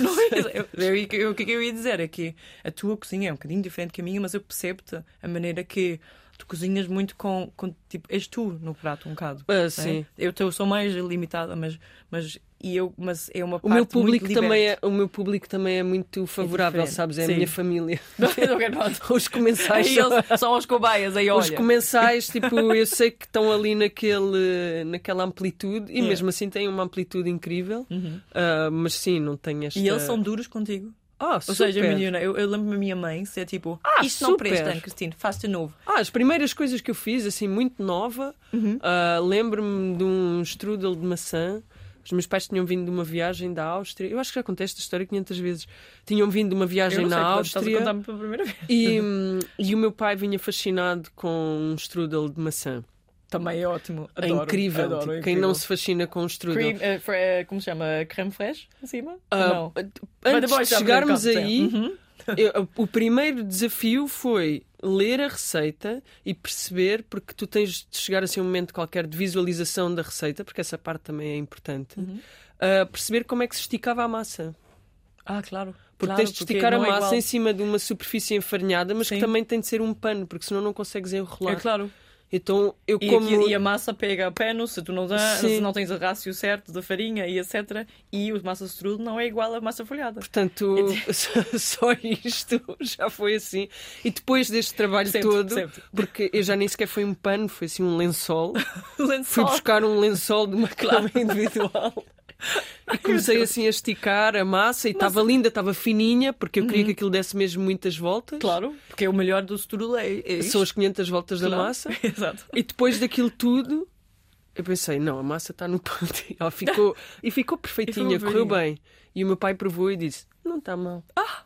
eu, O que eu ia dizer é que a tua cozinha é um bocadinho diferente que a minha, mas eu percebo-te a maneira que tu cozinhas muito com, com, tipo, és tu no prato um bocado. Ah, sim. Eu, eu sou mais limitada, mas, mas e eu, mas é uma o meu público também é O meu público também é muito favorável, é sabes? É Sim. a minha família. os comensais são... são os cobaias, aí olha. Os comensais, tipo, eu sei que estão ali naquele, naquela amplitude e yeah. mesmo assim têm uma amplitude incrível, uhum. uh, mas sim, não tem esta... E eles são duros contigo? Ah, Ou seja, menina, eu, eu lembro-me da minha mãe ser tipo, ah, isto super. não presta, Cristina, faz de novo. Ah, as primeiras coisas que eu fiz, assim, muito nova, uhum. uh, lembro-me de um strudel de maçã os meus pais tinham vindo de uma viagem da Áustria. Eu acho que já contei esta história 500 vezes. Tinham vindo de uma viagem na Áustria. Estás a pela primeira vez. E, e o meu pai vinha fascinado com um strudel de maçã. Também é ótimo. Adoro, é incrível. Adoro, tipo, é incrível. Quem não se fascina com um strudel. Cream, uh, como se chama? Creme fraiche em cima? Uh, não. Antes de chegarmos aí, uhum. eu, o primeiro desafio foi ler a receita e perceber, porque tu tens de chegar assim a um momento qualquer de visualização da receita, porque essa parte também é importante, uhum. uh, perceber como é que se esticava a massa. Ah, claro. Porque claro, tens de esticar a é massa é em cima de uma superfície enfarinhada, mas Sim. que também tem de ser um pano, porque senão não consegues enrolar. É claro. Então eu e, como. E a massa pega a pano se tu não, dá, se não tens o rácio certo da farinha e etc. E o massa strudel não é igual à massa folhada. Portanto, só isto já foi assim. E depois deste trabalho sempre, todo, sempre. porque eu já nem sequer foi um pano, foi assim um lençol. lençol. Fui buscar um lençol de uma cama individual. E comecei assim a esticar a massa e estava Mas... linda, estava fininha, porque eu queria uhum. que aquilo desse mesmo muitas voltas. Claro, porque é o melhor do strudel é, São as 500 voltas claro. da massa. Exato. E depois daquilo tudo, eu pensei, não, a massa está no ponto. E ela ficou, e ficou perfeitinha, e correu bem. E o meu pai provou e disse, não está mal. Ah!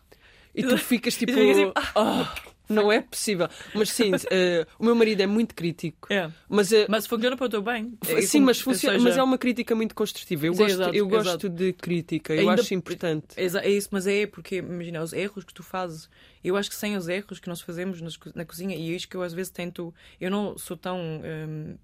E tu ficas tipo, assim, ah! oh. Não é possível. Mas sim, uh, o meu marido é muito crítico. É. Mas, uh, mas funciona para o teu bem. É, sim, mas, funciona, seja... mas é uma crítica muito construtiva. Eu sim, gosto, exato, eu gosto de crítica, eu Ainda... acho importante. É, é isso, mas é porque, imagina, os erros que tu fazes, eu acho que sem os erros que nós fazemos na cozinha, e é isto que eu às vezes tento. Eu não sou tão. Um,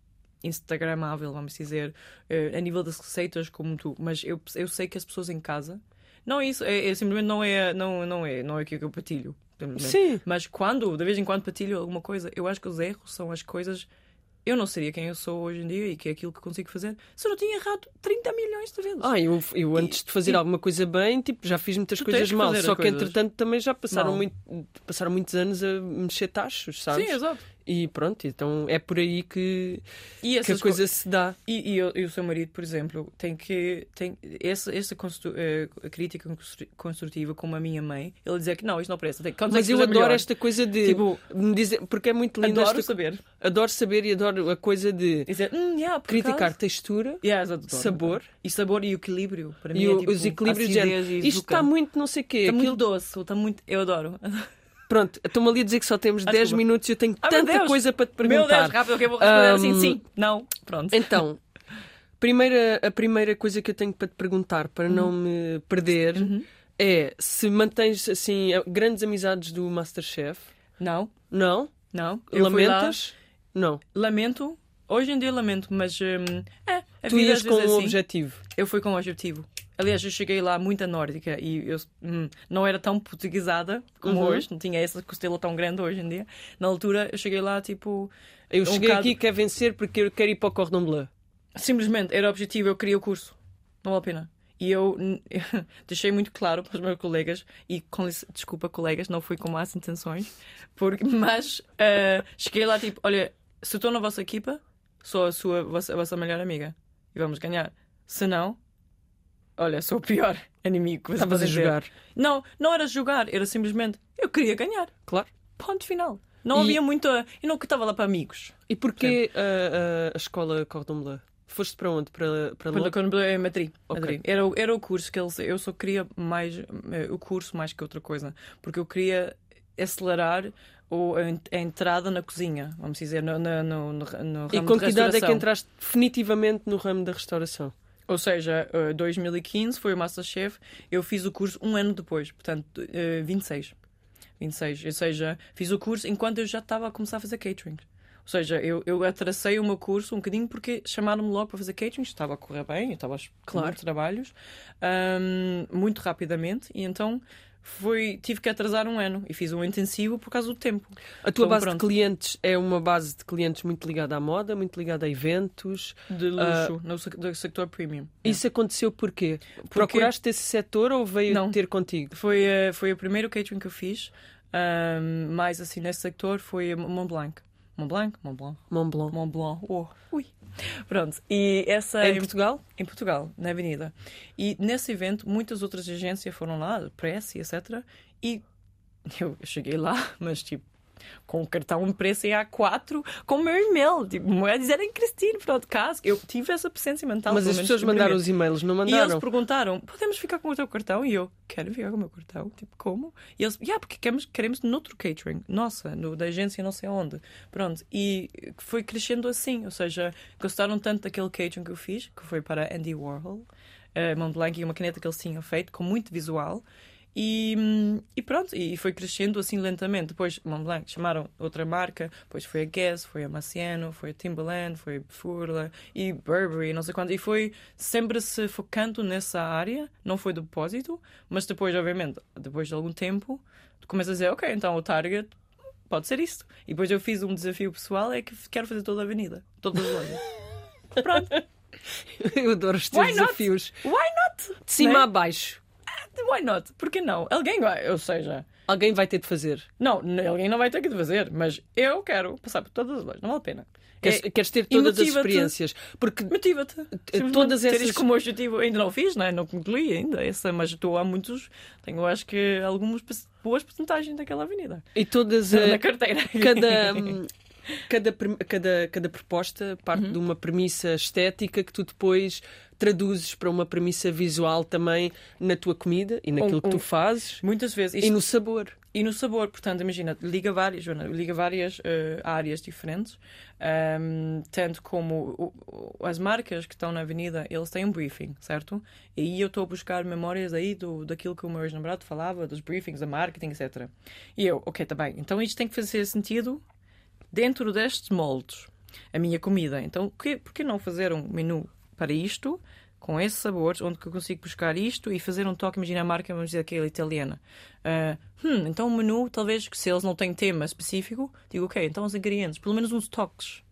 Instagramável, vamos dizer, uh, a nível das receitas como tu, mas eu, eu sei que as pessoas em casa não é isso, é, é, simplesmente não é, não, não é, não é aquilo que eu partilho. Sim. Mas quando, de vez em quando, partilho alguma coisa, eu acho que os erros são as coisas. Eu não seria quem eu sou hoje em dia e que é aquilo que consigo fazer se eu não tinha errado 30 milhões de vezes. Ah, eu, eu antes e, de fazer e, alguma coisa bem, tipo, já fiz muitas coisas mal. Só que coisas... entretanto também já passaram, muito, passaram muitos anos a mexer tachos, sabes? Sim, exato. E pronto, então é por aí que, que a coisa se dá. E, e, e, o seu marido, por exemplo, tem que. Tem essa, essa uh, crítica construtiva, como a minha mãe, ele dizer que não, isto não presta. Tem, Mas eu adoro melhor. esta coisa de tipo, me dizer, porque é muito lindo. Adoro esta, saber. Adoro saber e adoro a coisa de dizer, hum, yeah, criticar textura, yeah, sabor. E sabor e equilíbrio. Para mim e é, tipo, os equilíbrios de Isto está muito não sei o quê. Está Aquilo... muito doce, está muito. Eu adoro. Pronto, estou-me ali a dizer que só temos ah, 10 desculpa. minutos e eu tenho ah, tanta coisa para te perguntar. Meu Deus, rápido, que eu vou responder um, assim, sim, não, pronto. Então, primeira, a primeira coisa que eu tenho para te perguntar, para uhum. não me perder, uhum. é se mantens, assim, grandes amizades do Masterchef. Não. Não? Não. Eu Lamentas? Não. Lamento. Hoje em dia lamento, mas hum, é. Tu ias com um assim. objetivo. Eu fui com um objetivo. Aliás, eu cheguei lá muito nórdica e eu hum, não era tão portuguesada como uhum. hoje, não tinha essa costela tão grande hoje em dia. Na altura, eu cheguei lá tipo. Eu um cheguei bocado... aqui quer vencer porque eu quero ir para o Cordon Bleu. Simplesmente, era o objetivo, eu queria o curso. Não vale a pena. E eu deixei muito claro para os meus colegas, e com desculpa, colegas, não fui com más intenções, porque, mas uh, cheguei lá tipo: olha, se estou na vossa equipa, sou a, sua, a vossa, a vossa melhor amiga e vamos ganhar. Se não, olha, sou o pior inimigo Estavas a jogar. Não, não era jogar, era simplesmente eu queria ganhar. Claro. Ponto final. Não e... havia muita. Eu não estava lá para amigos. E porquê a, a, a escola Cordon Bleu? Foste para onde? Para, para, para Cordon Bleu em Madrid. Madrid. Era, era o curso que eles. Eu só queria mais. Eh, o curso mais que outra coisa. Porque eu queria acelerar ou a, entrada na cozinha, vamos dizer, no, no, no, no ramo E com que idade é que entraste definitivamente no ramo da restauração? Ou seja, 2015 foi o Masterchef, eu fiz o curso um ano depois, portanto, 26. 26. Ou seja, fiz o curso enquanto eu já estava a começar a fazer catering. Ou seja, eu, eu atracei o meu curso um bocadinho porque chamaram-me logo para fazer catering, estava a correr bem, eu estava claro. trabalhos, um, muito rapidamente, e então foi, tive que atrasar um ano e fiz um intensivo por causa do tempo. A tua então, base pronto. de clientes é uma base de clientes muito ligada à moda, muito ligada a eventos. De luxo, uh, no sector premium. Isso é. aconteceu porquê? Porque... Procuraste esse setor ou veio Não. ter contigo? Foi, uh, foi o primeiro catering que eu fiz, um, mais assim nesse sector foi Mont Blanc. Mont Blanc? Mont Blanc. Mont Blanc. Mont Blanc. Oh, ui. Pronto. E essa em Portugal? Em Portugal, na Avenida. E nesse evento, muitas outras agências foram lá, press e etc. E eu cheguei lá, mas tipo, com o cartão impresso em A4 com o meu e-mail. Tipo, moedas em Cristina, pronto, caso. Eu tive essa presença mental. Mas as pessoas mandaram os e-mails, não mandaram? E eles perguntaram: podemos ficar com o teu cartão? E eu, quero ficar com o meu cartão? Tipo, como? E eles, yeah, porque queremos, queremos noutro catering, nossa, no, da agência não sei onde. Pronto. E foi crescendo assim, ou seja, gostaram tanto daquele catering que eu fiz, que foi para Andy Warhol, uh, Mont Blanc e uma caneta que eles tinham feito, com muito visual. E, e, pronto, e foi crescendo assim lentamente. Depois Montblanc chamaram outra marca, depois foi a Guess, foi a Maciano, foi a Timberland, foi a Furla e Burberry, não sei quanto. E foi sempre se focando nessa área, não foi depósito, mas depois, obviamente, depois de algum tempo, tu começas a dizer, ok, então o target pode ser isto. E depois eu fiz um desafio pessoal, é que quero fazer toda a avenida, todas as lojas. pronto. Eu adoro os teus Why desafios. Not? Why not? De cima né? a baixo. Why not? Por que não? Alguém vai, ou seja. Alguém vai ter de fazer. Não, alguém não vai ter que fazer, mas eu quero passar por todas as lojas, não vale a pena. Queres, é, queres ter todas as experiências. Porque motiva-te. Todas essas. como objetivo, ainda não fiz, não, é? não concluí ainda essa, mas estou há muitos. Tenho, acho que, algumas boas porcentagens daquela avenida. E todas. Na carteira. Cada. cada, cada, cada proposta parte uhum. de uma premissa estética que tu depois traduzes para uma premissa visual também na tua comida e naquilo um, um, que tu fazes. Muitas vezes. Isto... E no sabor. E no sabor, portanto, imagina, liga várias, liga várias uh, áreas diferentes, um, tanto como o, as marcas que estão na avenida, eles têm um briefing, certo? E aí eu estou a buscar memórias aí do, daquilo que o meu ex-namorado falava, dos briefings, da marketing, etc. E eu, ok, tá bem, então isto tem que fazer sentido dentro destes moldes, a minha comida. Então, por que não fazer um menu para isto, com esses sabores, onde que eu consigo buscar isto e fazer um toque, imagina a marca, vamos dizer, aquela italiana. Uh, hum, então o menu, talvez, se eles não têm tema específico, digo, ok, então os ingredientes, pelo menos uns toques.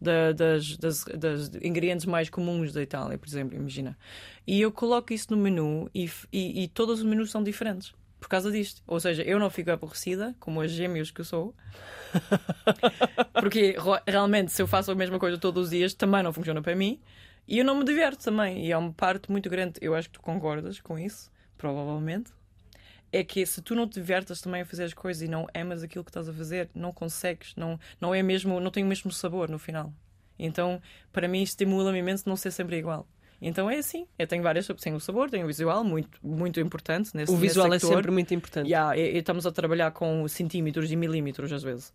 Da, das, das, das, ingredientes mais comuns da Itália, por exemplo, imagina. E eu coloco isso no menu e, e, e todos os menus são diferentes causa disto. Ou seja, eu não fico aborrecida, como as gêmeos que eu sou, porque realmente, se eu faço a mesma coisa todos os dias, também não funciona para mim. E eu não me diverto também. E há uma parte muito grande, eu acho que tu concordas com isso, provavelmente. É que se tu não te divertas também a fazer as coisas e não amas aquilo que estás a fazer, não consegues, não, não é mesmo, não tem o mesmo sabor no final. Então, para mim, estimula-me imenso não ser sempre igual. Então é assim. Eu tenho várias. Tenho o sabor, tenho o visual, muito, muito importante nesse O visual nesse é sempre muito importante. Yeah, e, e estamos a trabalhar com centímetros e milímetros às vezes.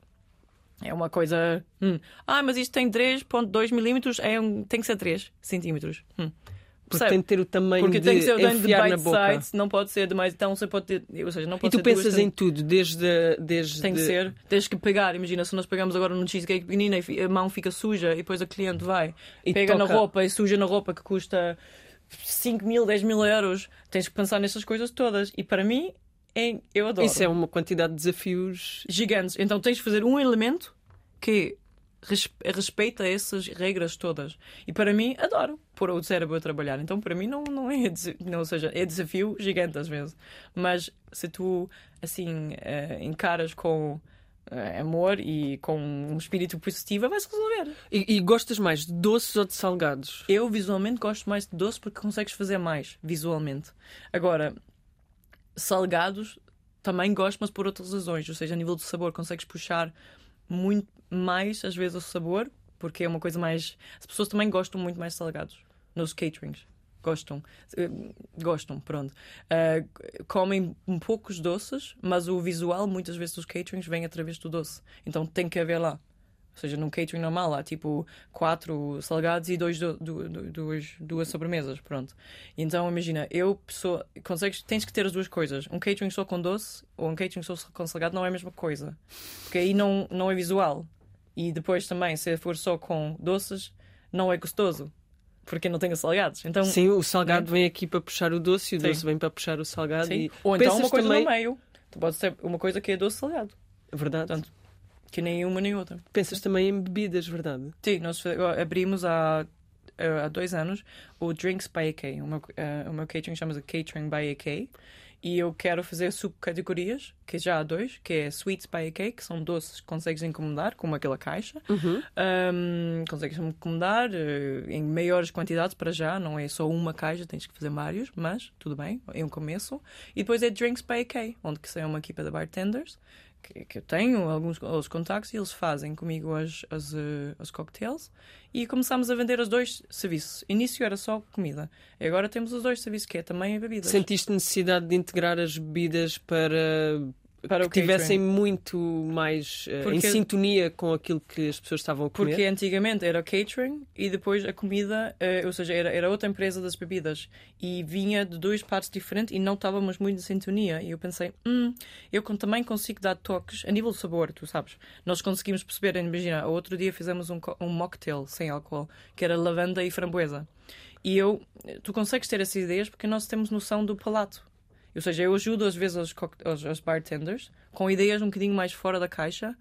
É uma coisa. Hum. Ah, mas isto tem 3,2 milímetros, é um... tem que ser 3 centímetros. Hum. Porque tem que ter o tamanho Porque de tem que ser o tamanho de bite size, não pode ser demais. Então você pode ter. Ou seja, não pode e tu pensas duas, em tudo, desde, desde. Tem que ser. Tens que pegar. Imagina, se nós pegamos agora num cheesecake pequenino e a mão fica suja e depois a cliente vai, e pega toca... na roupa e suja na roupa que custa 5 mil, 10 mil euros. Tens que pensar nessas coisas todas. E para mim, é, eu adoro. Isso é uma quantidade de desafios gigantes. Então tens de fazer um elemento que respeita essas regras todas. E para mim, adoro pôr o cérebro a trabalhar. Então, para mim, não, não é. Não, ou seja, é desafio gigante às vezes. Mas se tu, assim, uh, encaras com. Uh, amor e com um espírito positivo, vai-se resolver. E, e, gostas mais de doces ou de salgados? Eu, visualmente, gosto mais de doces porque consegues fazer mais, visualmente. Agora, salgados também gosto, mas por outras razões. Ou seja, a nível do sabor, consegues puxar muito mais, às vezes, o sabor, porque é uma coisa mais. As pessoas também gostam muito mais de salgados nos caterings. gostam. Uh, gostam, pronto. Uh, comem poucos doces, mas o visual muitas vezes dos caterings vem através do doce. Então tem que haver lá. Ou seja, num catering normal há tipo quatro salgados e dois do, do, do, duas, duas sobremesas, pronto. Então imagina, eu pessoa, consegues, tens que ter as duas coisas. Um catering só com doce ou um catering só com salgado não é a mesma coisa. Porque aí não, não é visual. E depois também, se for só com doces, não é gostoso porque não tenho salgados. Então, Sim, o salgado vem aqui para puxar o doce e o Sim. doce vem para puxar o salgado. E... Ou então uma coisa também... no meio. Tu pode ser uma coisa que é doce salgado. Verdade. Portanto, que nem uma nem outra. Pensas também em bebidas, verdade? Sim, nós abrimos há, há dois anos o Drinks by AK. O meu, uh, o meu catering chama-se Catering by AK. E eu quero fazer subcategorias, que já há dois, que é Sweets by AK, que são doces que consegues encomendar, como aquela caixa. Uhum. Um, consegues encomendar uh, em maiores quantidades para já, não é só uma caixa, tens que fazer vários, mas tudo bem, é um começo. E depois é Drinks by AK, onde que é uma equipa de bartenders que, que eu tenho alguns os contactos e eles fazem comigo as, uh, as cocktails e começámos a vender os dois serviços. Início era só comida, e agora temos os dois serviços, que é também bebidas. Sentiste necessidade de integrar as bebidas para para que tivessem muito mais uh, em sintonia com aquilo que as pessoas estavam a comer. Porque antigamente era catering e depois a comida, uh, ou seja, era, era outra empresa das bebidas e vinha de duas partes diferentes e não estávamos muito em sintonia. E eu pensei, hum, eu também consigo dar toques a nível de sabor, tu sabes. Nós conseguimos perceber, imagina, outro dia fizemos um, um mocktail sem álcool que era lavanda e framboesa. E eu, tu consegues ter essas ideias porque nós temos noção do palato. Ou seja, eu ajudo às vezes os, os, os bartenders com ideias um bocadinho mais fora da caixa,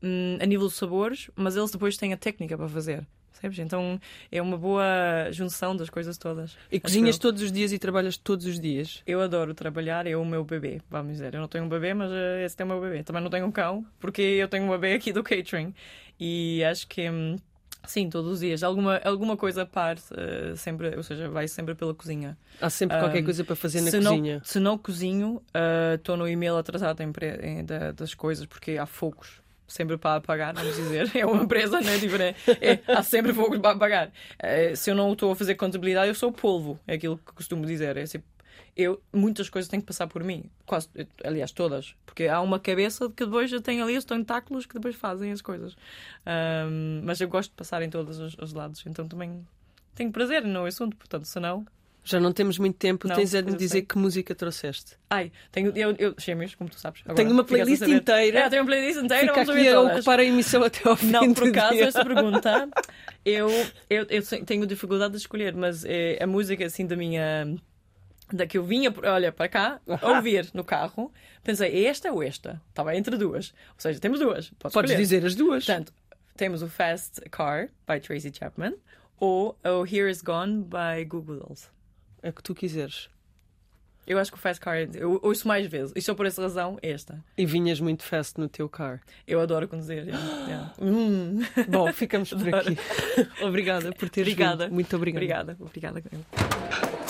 hum, a nível de sabores, mas eles depois têm a técnica para fazer. Sabes? Então é uma boa junção das coisas todas. E cozinhas todos os dias e trabalhas todos os dias? Eu adoro trabalhar, é o meu bebê, vamos dizer. Eu não tenho um bebê, mas uh, esse é o meu bebê. Também não tenho um cão, porque eu tenho um bebê aqui do catering. E acho que. Hum, Sim, todos os dias. Alguma, alguma coisa a par, uh, sempre, ou seja, vai sempre pela cozinha. Há sempre qualquer coisa para fazer na se cozinha. Não, se não cozinho, eh, estou uh, no e-mail atrasado em, em, da, das coisas, porque há fogos sempre para apagar, vamos dizer. É uma empresa, né? Tipo, né? É, há sempre fogos para apagar. Uh, se eu não estou a fazer contabilidade, eu sou polvo. É aquilo que costumo dizer. É assim, eu, muitas coisas têm que passar por mim. Quase, aliás, todas. Porque há uma cabeça que depois eu tenho ali os tentáculos que depois fazem as coisas. Um, mas eu gosto de passar em todos os, os, lados. Então também tenho prazer no assunto. Portanto, se não. Já não temos muito tempo, não, tens a me dizer que música trouxeste. Ai, tenho, eu, eu gêmeos, como tu sabes. Agora, tenho uma playlist inteira. É, tenho uma playlist inteira. Fica aqui a ocupar a emissão até ao fim. Não, por acaso, esta pergunta, eu, eu, eu tenho dificuldade de escolher, mas é, a música assim da minha da que eu vinha, olha, para cá, ouvir no carro, pensei, esta ou esta? Estava entre duas. Ou seja, temos duas. Podes, Podes dizer as duas. Portanto, temos o Fast Car, by Tracy Chapman, ou o Here Is Gone, by Google Dolls. É o que tu quiseres. Eu acho que o Fast Car, eu ouço mais vezes. E só por essa razão, esta. E vinhas muito fast no teu car. Eu adoro conduzir. Yeah. Hum. Bom, ficamos por aqui. obrigada por teres obrigada. vindo. Muito obrigada. Obrigada. Obrigada.